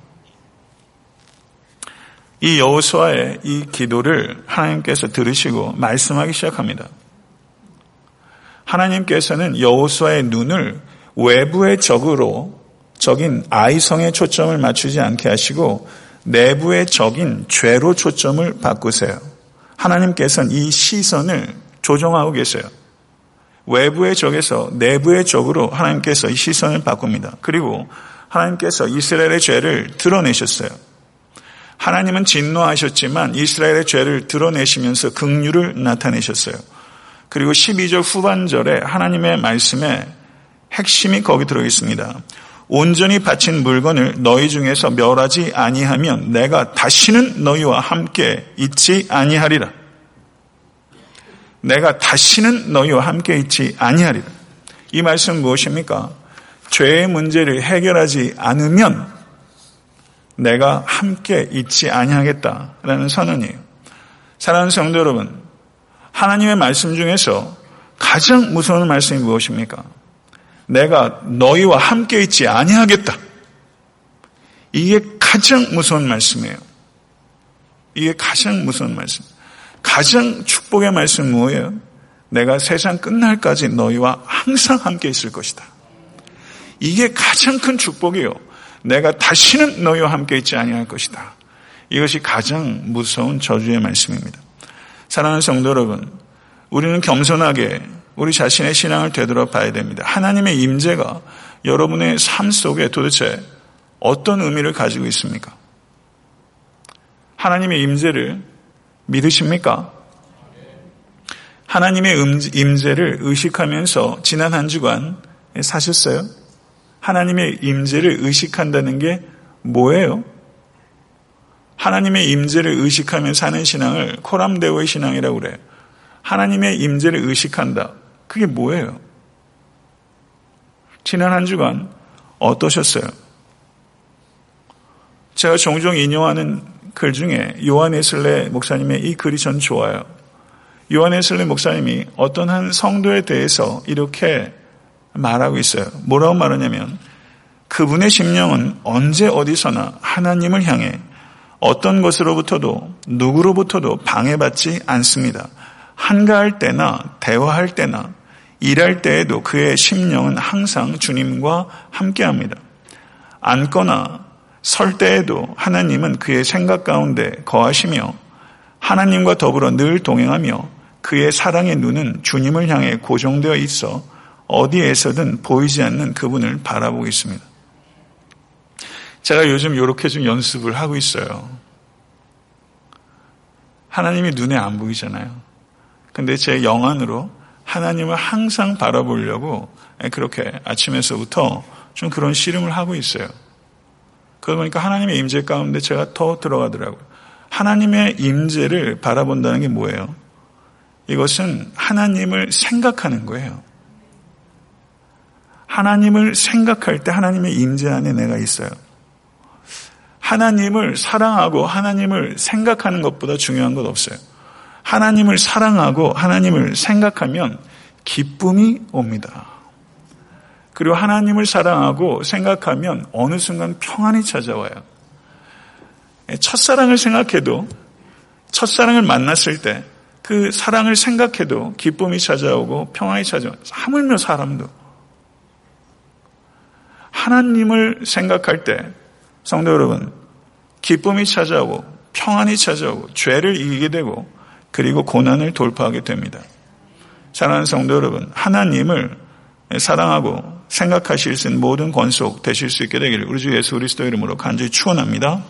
이 여호수아의 이 기도를 하나님께서 들으시고 말씀하기 시작합니다. 하나님께서는 여호수아의 눈을 외부의 적으로 적인 아이성에 초점을 맞추지 않게 하시고 내부의 적인 죄로 초점을 바꾸세요. 하나님께서는 이 시선을 조정하고 계세요. 외부의 적에서 내부의 적으로 하나님께서 이 시선을 바꿉니다. 그리고 하나님께서 이스라엘의 죄를 드러내셨어요. 하나님은 진노하셨지만 이스라엘의 죄를 드러내시면서 긍휼을 나타내셨어요. 그리고 12절 후반절에 하나님의 말씀에 핵심이 거기 들어 있습니다. 온전히 바친 물건을 너희 중에서 멸하지 아니하면 내가 다시는 너희와 함께 있지 아니하리라. 내가 다시는 너희와 함께 있지 아니하리라. 이 말씀 무엇입니까? 죄의 문제를 해결하지 않으면 내가 함께 있지 아니하겠다라는 선언이에요. 사랑하는 성도 여러분, 하나님의 말씀 중에서 가장 무서운 말씀이 무엇입니까? 내가 너희와 함께 있지 아니하겠다. 이게 가장 무서운 말씀이에요. 이게 가장 무서운 말씀. 가장 축복의 말씀 뭐예요? 내가 세상 끝날까지 너희와 항상 함께 있을 것이다. 이게 가장 큰 축복이요. 내가 다시는 너희와 함께 있지 아니할 것이다. 이것이 가장 무서운 저주의 말씀입니다. 사랑하는 성도 여러분, 우리는 겸손하게 우리 자신의 신앙을 되돌아 봐야 됩니다. 하나님의 임재가 여러분의 삶 속에 도대체 어떤 의미를 가지고 있습니까? 하나님의 임재를 믿으십니까? 하나님의 임재를 의식하면서 지난 한 주간 사셨어요? 하나님의 임재를 의식한다는 게 뭐예요? 하나님의 임재를 의식하며 사는 신앙을 코람데오의 신앙이라고 그래요. 하나님의 임재를 의식한다. 그게 뭐예요? 지난 한 주간 어떠셨어요? 제가 종종 인용하는 글 중에 요한 에슬레 목사님의 이 글이 전 좋아요. 요한 에슬레 목사님이 어떤 한 성도에 대해서 이렇게 말하고 있어요. 뭐라고 말하냐면 그분의 심령은 언제 어디서나 하나님을 향해 어떤 것으로부터도 누구로부터도 방해받지 않습니다. 한가할 때나 대화할 때나 일할 때에도 그의 심령은 항상 주님과 함께합니다. 앉거나 설 때에도 하나님은 그의 생각 가운데 거하시며 하나님과 더불어 늘 동행하며 그의 사랑의 눈은 주님을 향해 고정되어 있어 어디에서든 보이지 않는 그분을 바라보고 있습니다. 제가 요즘 이렇게 좀 연습을 하고 있어요. 하나님이 눈에 안 보이잖아요. 근데 제 영안으로 하나님을 항상 바라보려고 그렇게 아침에서부터 좀 그런 씨름을 하고 있어요. 그러다 보니까 하나님의 임재 가운데 제가 더 들어가더라고요. 하나님의 임재를 바라본다는 게 뭐예요? 이것은 하나님을 생각하는 거예요. 하나님을 생각할 때 하나님의 임재 안에 내가 있어요. 하나님을 사랑하고 하나님을 생각하는 것보다 중요한 것 없어요. 하나님을 사랑하고 하나님을 생각하면 기쁨이 옵니다. 그리고 하나님을 사랑하고 생각하면 어느 순간 평안이 찾아와요. 첫사랑을 생각해도 첫사랑을 만났을 때 그 사랑을 생각해도 기쁨이 찾아오고 평안이 찾아와요. 하물며 사람도. 하나님을 생각할 때 성도 여러분 기쁨이 찾아오고 평안이 찾아오고 죄를 이기게 되고 그리고 고난을 돌파하게 됩니다. 사랑하는 성도 여러분, 하나님을 사랑하고 생각하실 수 있는 모든 권속 되실 수 있게 되기를 우리 주 예수 그리스도 이름으로 간절히 축원합니다.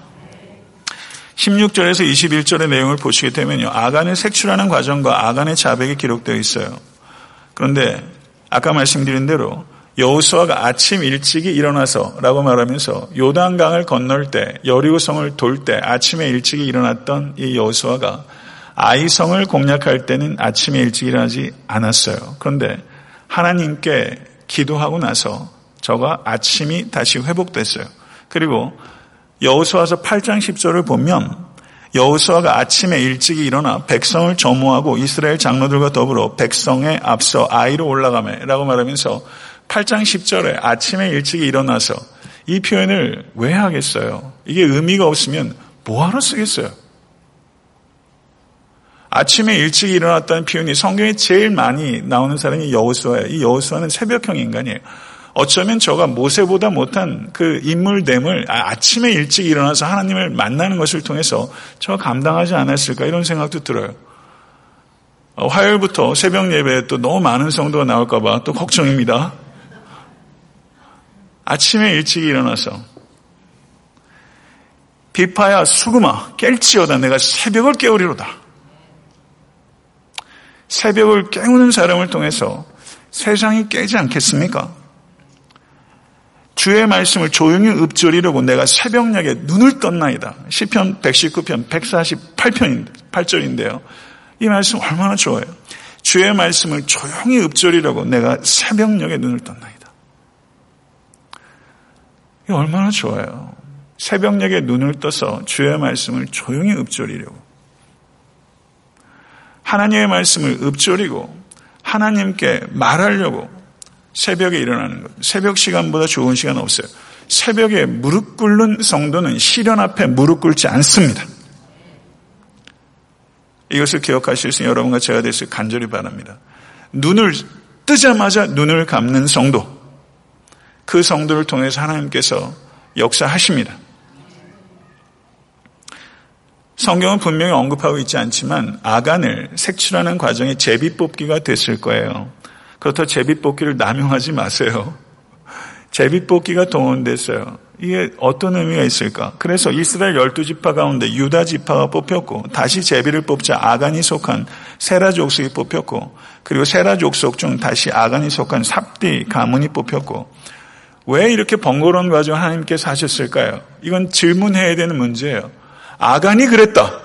16절에서 21절의 내용을 보시게 되면요. 아간을 색출하는 과정과 아간의 자백이 기록되어 있어요. 그런데 아까 말씀드린 대로 여호수아가 아침 일찍이 일어나서라고 말하면서 요단강을 건널 때 여리고성을 돌 때 아침에 일찍이 일어났던 이 여호수아가 아이성을 공략할 때는 아침에 일찍 일어나지 않았어요. 그런데 하나님께 기도하고 나서 저가 아침이 다시 회복됐어요. 그리고 여호수아서 8장 10절을 보면 여호수아가 아침에 일찍 일어나 백성을 점호하고 이스라엘 장로들과 더불어 백성에 앞서 아이로 올라가매라고 말하면서 8장 10절에 아침에 일찍 일어나서 이 표현을 왜 하겠어요? 이게 의미가 없으면 뭐하러 쓰겠어요? 아침에 일찍 일어났다는 표현이 성경에 제일 많이 나오는 사람이 여호수아예요. 이 여호수아는 새벽형 인간이에요. 어쩌면 저가 모세보다 못한 그 인물됨을 아, 아침에 일찍 일어나서 하나님을 만나는 것을 통해서 저가 감당하지 않았을까 이런 생각도 들어요. 어, 화요일부터 새벽 예배에 또 너무 많은 성도가 나올까봐 또 걱정입니다. 아침에 일찍 일어나서 비파야 수구마 깰지어다 내가 새벽을 깨우리로다. 새벽을 깨우는 사람을 통해서 세상이 깨지 않겠습니까? 주의 말씀을 조용히 읊조리려고 내가 새벽녘에 눈을 떴나이다. 시편 119편 148편인데 8절인데요. 이 말씀 얼마나 좋아요. 주의 말씀을 조용히 읊조리려고 내가 새벽녘에 눈을 떴나이다. 이 얼마나 좋아요. 새벽녘에 눈을 떠서 주의 말씀을 조용히 읊조리려고. 하나님의 말씀을 읊조리고 하나님께 말하려고 새벽에 일어나는 것. 새벽 시간보다 좋은 시간 없어요. 새벽에 무릎 꿇는 성도는 시련 앞에 무릎 꿇지 않습니다. 이것을 기억하실 수 있는 여러분과 제가 될수 간절히 바랍니다. 눈을 뜨자마자 눈을 감는 성도. 그 성도를 통해서 하나님께서 역사하십니다. 성경은 분명히 언급하고 있지 않지만 아간을 색출하는 과정이 제비 뽑기가 됐을 거예요. 그렇다고 제비 뽑기를 남용하지 마세요. 제비 뽑기가 동원됐어요. 이게 어떤 의미가 있을까? 그래서 이스라엘 열두 지파 가운데 유다 지파가 뽑혔고 다시 제비를 뽑자 아간이 속한 세라 족속이 뽑혔고 그리고 세라 족속 중 다시 아간이 속한 삽디 가문이 뽑혔고 왜 이렇게 번거로운 과정 하나님께서 하셨을까요? 이건 질문해야 되는 문제예요. 아간이 그랬다.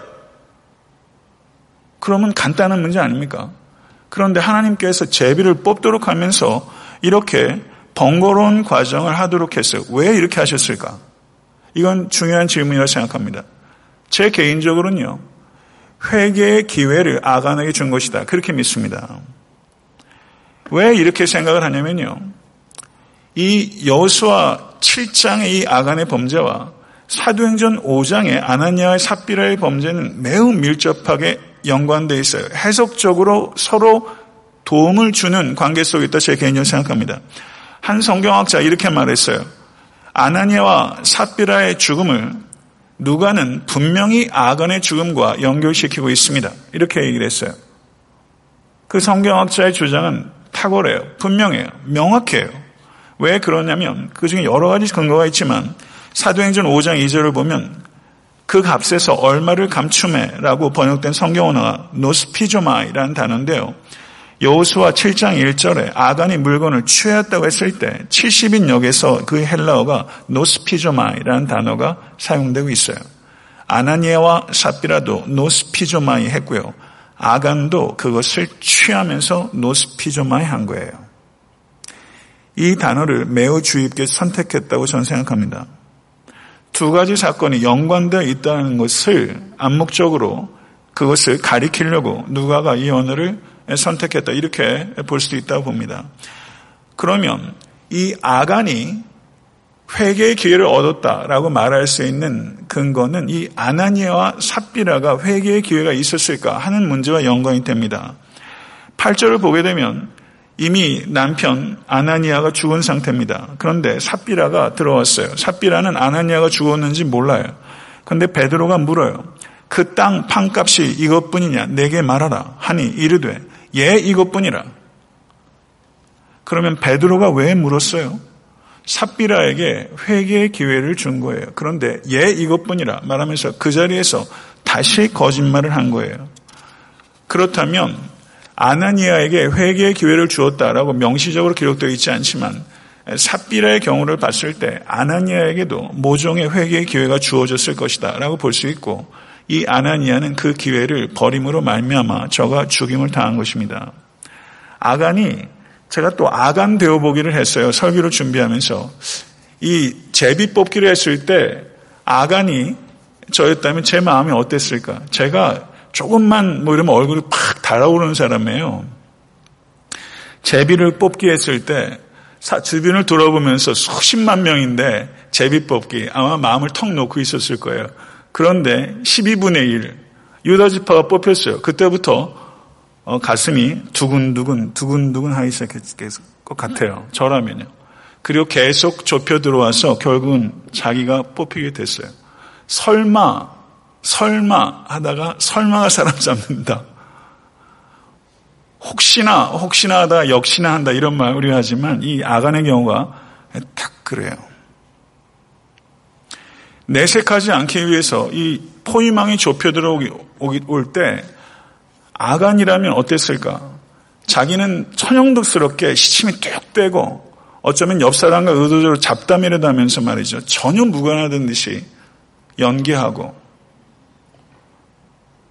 그러면 간단한 문제 아닙니까? 그런데 하나님께서 제비를 뽑도록 하면서 이렇게 번거로운 과정을 하도록 했어요. 왜 이렇게 하셨을까? 이건 중요한 질문이라고 생각합니다. 제 개인적으로는요, 회개의 기회를 아간에게 준 것이다. 그렇게 믿습니다. 왜 이렇게 생각을 하냐면요. 이 여수와 7장의 이 아간의 범죄와 사도행전 5장의 아나니아의 삽비라의 범죄는 매우 밀접하게 연관되어 있어요. 해석적으로 서로 도움을 주는 관계 속에 있다 제 개인적으로 생각합니다. 한 성경학자 이렇게 말했어요. 아나니아와 삽비라의 죽음을 누가는 분명히 아간의 죽음과 연결시키고 있습니다. 이렇게 얘기를 했어요. 그 성경학자의 주장은 탁월해요. 분명해요. 명확해요. 왜 그러냐면 그 중에 여러 가지 근거가 있지만 사도행전 5장 2절을 보면 그 값에서 얼마를 감추매라고 번역된 성경 언어가 노스피조마이라는 단어인데요. 여호수아 7장 1절에 아간이 물건을 취하였다고 했을 때 70인 역에서 그 헬라어가 노스피조마이라는 단어가 사용되고 있어요. 아나니아와 삽비라도 노스피조마이 했고요. 아간도 그것을 취하면서 노스피조마이 한 거예요. 이 단어를 매우 주의 깊게 선택했다고 저는 생각합니다. 두 가지 사건이 연관되어 있다는 것을 암묵적으로 그것을 가리키려고 누가가 이 언어를 선택했다. 이렇게 볼 수도 있다고 봅니다. 그러면 이 아간이 회개의 기회를 얻었다라고 말할 수 있는 근거는 이 아나니아와 삽비라가 회개의 기회가 있었을까 하는 문제와 연관이 됩니다. 8절을 보게 되면 이미 남편 아나니아가 죽은 상태입니다. 그런데 삽비라가 들어왔어요. 삽비라는 아나니아가 죽었는지 몰라요. 근데 베드로가 물어요. 그 땅 판값이 이것뿐이냐? 내게 말하라. 하니 이르되 예 이것뿐이라. 그러면 베드로가 왜 물었어요? 삽비라에게 회개의 기회를 준 거예요. 그런데 예 이것뿐이라 말하면서 그 자리에서 다시 거짓말을 한 거예요. 그렇다면 아나니아에게 회개의 기회를 주었다라고 명시적으로 기록되어 있지 않지만 삽비라의 경우를 봤을 때 아나니아에게도 모종의 회개의 기회가 주어졌을 것이다라고 볼 수 있고 이 아나니아는 그 기회를 버림으로 말미암아 저가 죽임을 당한 것입니다. 아간이 제가 또 아간 되어 보기를 했어요. 설교를 준비하면서 이 제비 뽑기를 했을 때 아간이 저였다면 제 마음이 어땠을까? 제가 조금만 뭐 이러면 얼굴이 팍 달아오르는 사람이에요. 제비를 뽑기 했을 때 주변을 돌아보면서 수십만 명인데 제비 뽑기 아마 마음을 턱 놓고 있었을 거예요. 그런데 12분의 1 유다지파가 뽑혔어요. 그때부터 어, 가슴이 두근두근 두근두근 하기 시작했을 것 같아요. 저라면요. 그리고 계속 좁혀 들어와서 결국은 자기가 뽑히게 됐어요. 설마 설마 하다가 설마가 사람 잡는다. 혹시나 혹시나 하다 역시나 한다 이런 말 우리가 하지만 이 아간의 경우가 딱 그래요. 내색하지 않기 위해서 이 포위망이 좁혀 들어올 때 아간이라면 어땠을까? 자기는 천연덕스럽게 시침이 뚝 떼고 어쩌면 옆 사람과 의도적으로 잡담이라도 하면서 말이죠. 전혀 무관하던 듯이 연기하고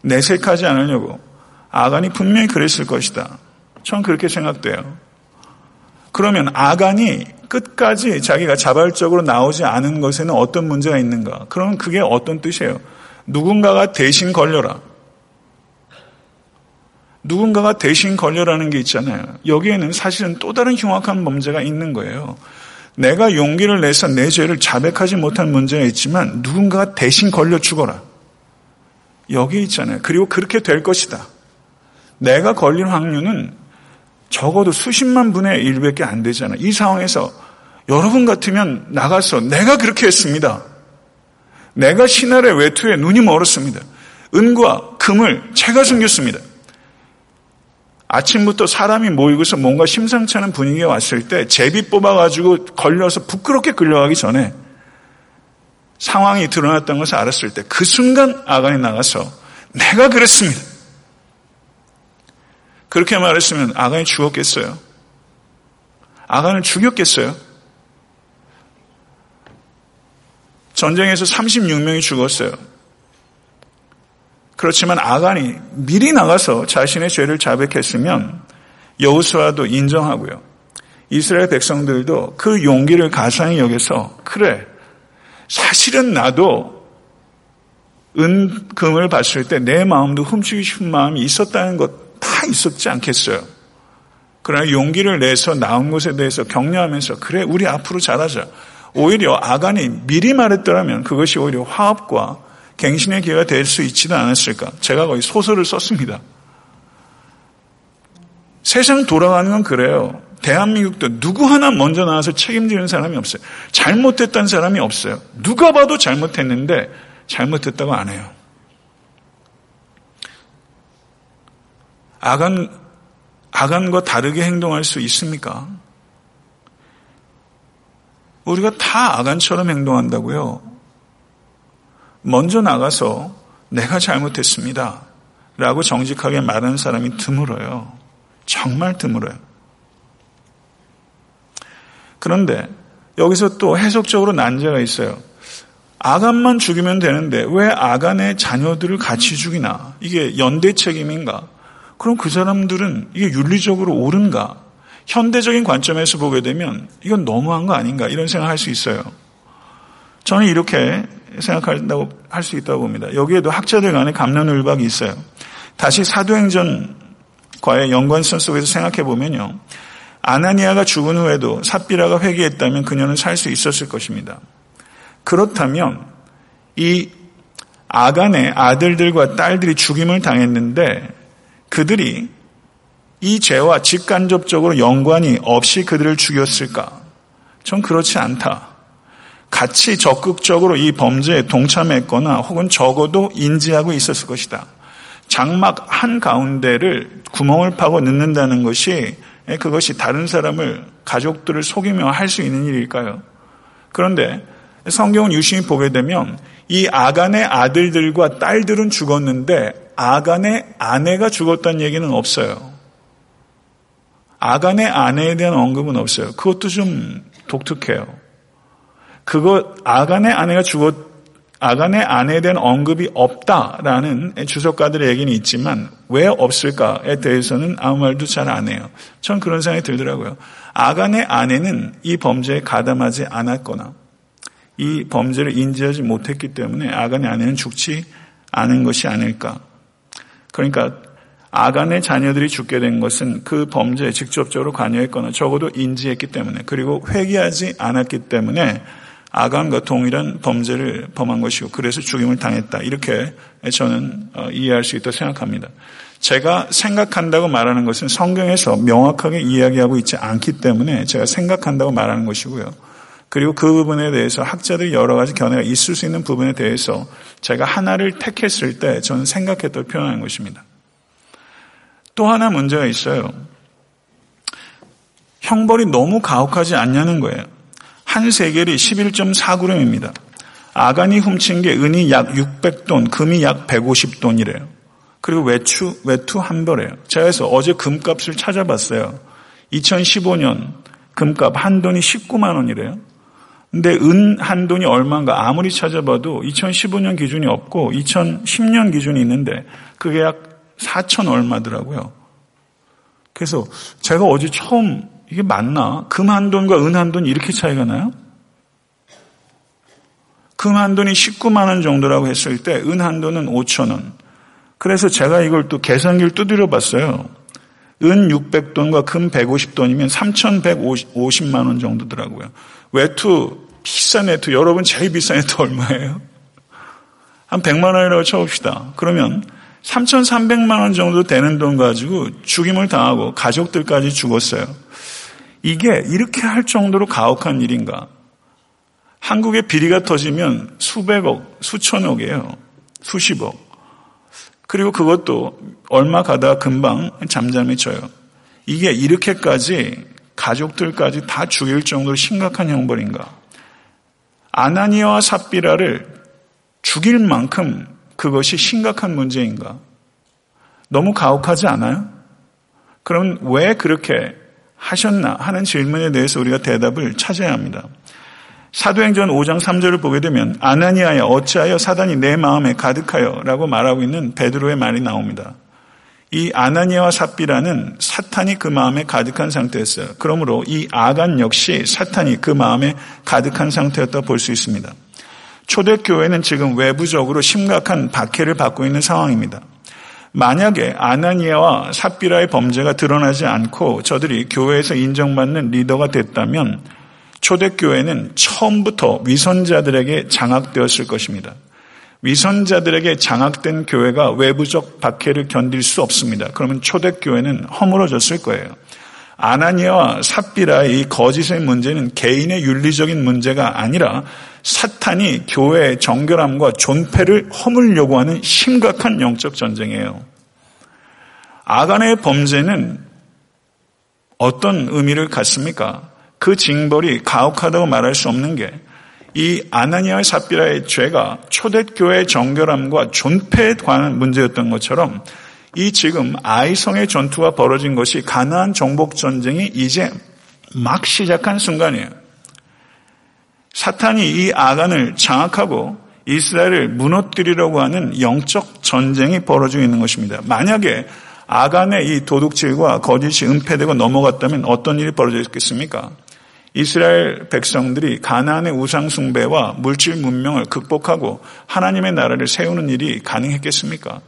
내색하지 않으려고 아간이 분명히 그랬을 것이다. 전 그렇게 생각돼요. 그러면 아간이 끝까지 자기가 자발적으로 나오지 않은 것에는 어떤 문제가 있는가? 그러면 그게 어떤 뜻이에요? 누군가가 대신 걸려라. 누군가가 대신 걸려라는 게 있잖아요. 여기에는 사실은 또 다른 흉악한 문제가 있는 거예요. 내가 용기를 내서 내 죄를 자백하지 못한 문제가 있지만 누군가가 대신 걸려 죽어라. 여기 있잖아요. 그리고 그렇게 될 것이다. 내가 걸릴 확률은 적어도 수십만 분의 1밖에 안 되잖아요. 이 상황에서 여러분 같으면 나가서 내가 그렇게 했습니다. 내가 신할의 외투에 눈이 멀었습니다. 은과 금을 제가 숨겼습니다. 아침부터 사람이 모이고서 뭔가 심상치 않은 분위기가 왔을 때 제비 뽑아가지고 걸려서 부끄럽게 끌려가기 전에 상황이 드러났던 것을 알았을 때 그 순간 아간이 나가서 내가 그랬습니다. 그렇게 말했으면 아간이 죽었겠어요? 아간을 죽였겠어요? 전쟁에서 36명이 죽었어요. 그렇지만 아간이 미리 나가서 자신의 죄를 자백했으면 여우수아도 인정하고요. 이스라엘 백성들도 그 용기를 가상히 여겨서 그래 사실은 나도 은금을 봤을 때 내 마음도 훔치기 싶은 마음이 있었다는 것 다 있었지 않겠어요? 그러나 용기를 내서 나온 것에 대해서 격려하면서 그래 우리 앞으로 잘하자. 오히려 아간이 미리 말했더라면 그것이 오히려 화합과 갱신의 기회가 될 수 있지는 않았을까. 제가 거의 소설을 썼습니다. 세상 돌아가는 건 그래요. 대한민국도 누구 하나 먼저 나와서 책임지는 사람이 없어요. 잘못했다는 사람이 없어요. 누가 봐도 잘못했는데 잘못했다고 안 해요. 아간, 아간과 다르게 행동할 수 있습니까? 우리가 다 아간처럼 행동한다고요. 먼저 나가서 내가 잘못했습니다. 라고 정직하게 말하는 사람이 드물어요. 정말 드물어요. 그런데 여기서 또 해석적으로 난제가 있어요. 아간만 죽이면 되는데 왜 아간의 자녀들을 같이 죽이나? 이게 연대 책임인가? 그럼 그 사람들은 이게 윤리적으로 옳은가? 현대적인 관점에서 보게 되면 이건 너무한 거 아닌가? 이런 생각할 수 있어요. 저는 이렇게 생각한다고 할 수 있다고 봅니다. 여기에도 학자들 간의 감론을박이 있어요. 다시 사도행전과의 연관성 속에서 생각해 보면요. 아나니아가 죽은 후에도 삽비라가 회개했다면 그녀는 살 수 있었을 것입니다. 그렇다면 이 아간의 아들들과 딸들이 죽임을 당했는데 그들이 이 죄와 직간접적으로 연관이 없이 그들을 죽였을까? 전 그렇지 않다. 같이 적극적으로 이 범죄에 동참했거나 혹은 적어도 인지하고 있었을 것이다. 장막 한 가운데를 구멍을 파고 넣는다는 것이 그것이 다른 사람을 가족들을 속이며 할 수 있는 일일까요? 그런데 성경은 유심히 보게 되면 이 아간의 아들들과 딸들은 죽었는데 아간의 아내가 죽었다는 얘기는 없어요. 아간의 아내에 대한 언급은 없어요. 그것도 좀 독특해요. 그거 아간의 아내가 죽었 아간의 아내에 대한 언급이 없다라는 주석가들의 얘기는 있지만 왜 없을까에 대해서는 아무 말도 잘 안 해요. 전 그런 생각이 들더라고요. 아간의 아내는 이 범죄에 가담하지 않았거나 이 범죄를 인지하지 못했기 때문에 아간의 아내는 죽지 않은 것이 아닐까. 그러니까 아간의 자녀들이 죽게 된 것은 그 범죄에 직접적으로 관여했거나 적어도 인지했기 때문에 그리고 회개하지 않았기 때문에 아간과 동일한 범죄를 범한 것이고 그래서 죽임을 당했다. 이렇게 저는 어, 이해할 수 있다고 생각합니다. 제가 생각한다고 말하는 것은 성경에서 명확하게 이야기하고 있지 않기 때문에 제가 생각한다고 말하는 것이고요. 그리고 그 부분에 대해서 학자들이 여러 가지 견해가 있을 수 있는 부분에 대해서 제가 하나를 택했을 때 저는 생각했다고 표현하는 것입니다. 또 하나 문제가 있어요. 형벌이 너무 가혹하지 않냐는 거예요. 한 세겔이 11.4g입니다. 아간이 훔친 게 은이 약 600돈, 금이 약 150돈이래요. 그리고 외투, 외투 한 벌이에요. 제가 그래서 어제 금값을 찾아봤어요. 2015년 금값 한 돈이 19만 원이래요. 근데 은 한 돈이 얼마인가 아무리 찾아봐도 2015년 기준이 없고 2010년 기준이 있는데 그게 약 4천 얼마더라고요. 그래서 제가 어제 처음 이게 맞나? 금 한 돈과 은 한 돈이 이렇게 차이가 나요? 금 한 돈이 19만 원 정도라고 했을 때 은 한 돈은 5천 원. 그래서 제가 이걸 또 계산기를 두드려 봤어요. 은 600돈과 금 150돈이면 3,150만 원 정도더라고요. 외투, 비싼 외투, 여러분 제일 비싼 외투 얼마예요? 한 100만 원이라고 쳐봅시다. 그러면 3,300만 원 정도 되는 돈 가지고 죽임을 당하고 가족들까지 죽었어요. 이게 이렇게 할 정도로 가혹한 일인가? 한국에 비리가 터지면 수백억, 수천억이에요. 수십억. 그리고 그것도 얼마 가다가 금방 잠잠해 져요. 이게 이렇게까지 가족들까지 다 죽일 정도로 심각한 형벌인가? 아나니아와 삽비라를 죽일 만큼 그것이 심각한 문제인가? 너무 가혹하지 않아요? 그럼 왜 그렇게 하셨나 하는 질문에 대해서 우리가 대답을 찾아야 합니다. 사도행전 5장 3절을 보게 되면 아나니아야 어찌하여 사단이 내 마음에 가득하여 라고 말하고 있는 베드로의 말이 나옵니다. 이 아나니아와 삽비라는 사탄이 그 마음에 가득한 상태였어요. 그러므로 이 아간 역시 사탄이 그 마음에 가득한 상태였다 볼 수 있습니다. 초대교회는 지금 외부적으로 심각한 박해를 받고 있는 상황입니다. 만약에 아나니아와 삽비라의 범죄가 드러나지 않고 저들이 교회에서 인정받는 리더가 됐다면 초대교회는 처음부터 위선자들에게 장악되었을 것입니다. 위선자들에게 장악된 교회가 외부적 박해를 견딜 수 없습니다. 그러면 초대교회는 허물어졌을 거예요. 아나니아와 삽비라의 이 거짓의 문제는 개인의 윤리적인 문제가 아니라 사탄이 교회의 정결함과 존폐를 허물려고 하는 심각한 영적 전쟁이에요. 아간의 범죄는 어떤 의미를 갖습니까? 그 징벌이 가혹하다고 말할 수 없는 게 이 아나니아의 삽비라의 죄가 초대교회의 정결함과 존폐에 관한 문제였던 것처럼 이 지금 아이성의 전투가 벌어진 것이 가나안 정복 전쟁이 이제 막 시작한 순간이에요. 사탄이 이 아간을 장악하고 이스라엘을 무너뜨리려고 하는 영적 전쟁이 벌어지고 있는 것입니다. 만약에 아간의 이 도둑질과 거짓이 은폐되고 넘어갔다면 어떤 일이 벌어졌겠습니까? 이스라엘 백성들이 가나안의 우상 숭배와 물질 문명을 극복하고 하나님의 나라를 세우는 일이 가능했겠습니까?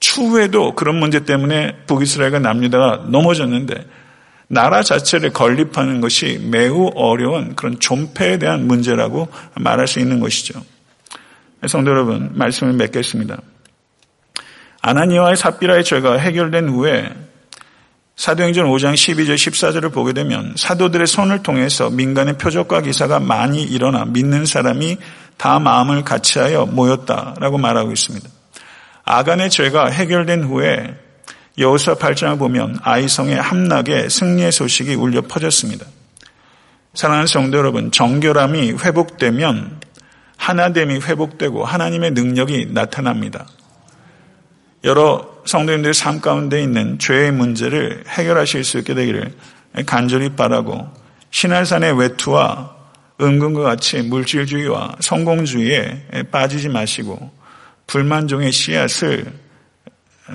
추후에도 그런 문제 때문에 북이스라엘과 남유다가 넘어졌는데 나라 자체를 건립하는 것이 매우 어려운 그런 존폐에 대한 문제라고 말할 수 있는 것이죠. 성도 여러분, 말씀을 맺겠습니다. 아나니와의 삽비라의 죄가 해결된 후에 사도행전 5장 12절 14절을 보게 되면 사도들의 손을 통해서 민간의 표적과 기사가 많이 일어나 믿는 사람이 다 마음을 같이하여 모였다라고 말하고 있습니다. 아간의 죄가 해결된 후에 여호수아 8장을 보면 아이성의 함락에 승리의 소식이 울려 퍼졌습니다. 사랑하는 성도 여러분, 정결함이 회복되면 하나됨이 회복되고 하나님의 능력이 나타납니다. 여러 성도님들의 삶 가운데 있는 죄의 문제를 해결하실 수 있게 되기를 간절히 바라고 신할산의 외투와 은근과 같이 물질주의와 성공주의에 빠지지 마시고 불만종의 씨앗을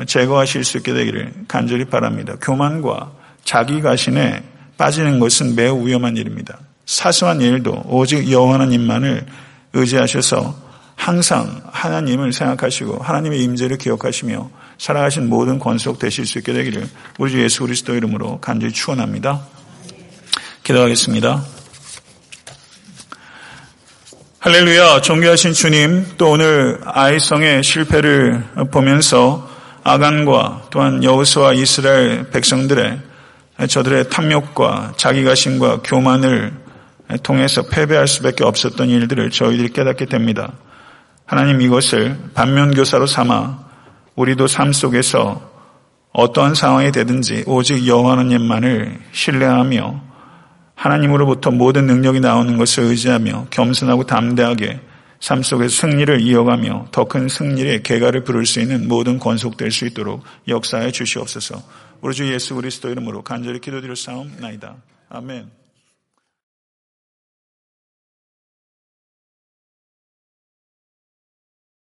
제거하실 수 있게 되기를 간절히 바랍니다. 교만과 자기 가신에 빠지는 것은 매우 위험한 일입니다. 사소한 일도 오직 여호와 하나님만을 의지하셔서 항상 하나님을 생각하시고 하나님의 임재를 기억하시며 살아가신 모든 권속 되실 수 있게 되기를 우리 주 예수 그리스도 이름으로 간절히 축원합니다. 기도하겠습니다. 할렐루야, 존귀하신 주님, 또 오늘 아이성의 실패를 보면서 아간과 또한 여호수와 이스라엘 백성들의 저들의 탐욕과 자기가심과 교만을 통해서 패배할 수밖에 없었던 일들을 저희들이 깨닫게 됩니다. 하나님 이것을 반면교사로 삼아 우리도 삶 속에서 어떠한 상황이 되든지 오직 여호와 하나님만을 신뢰하며 하나님으로부터 모든 능력이 나오는 것을 의지하며 겸손하고 담대하게 삶 속에서 승리를 이어가며 더 큰 승리의 개가를 부를 수 있는 모든 권속될 수 있도록 역사해 주시옵소서. 우리 주 예수 그리스도 이름으로 간절히 기도드릴 싸움 나이다. 아멘.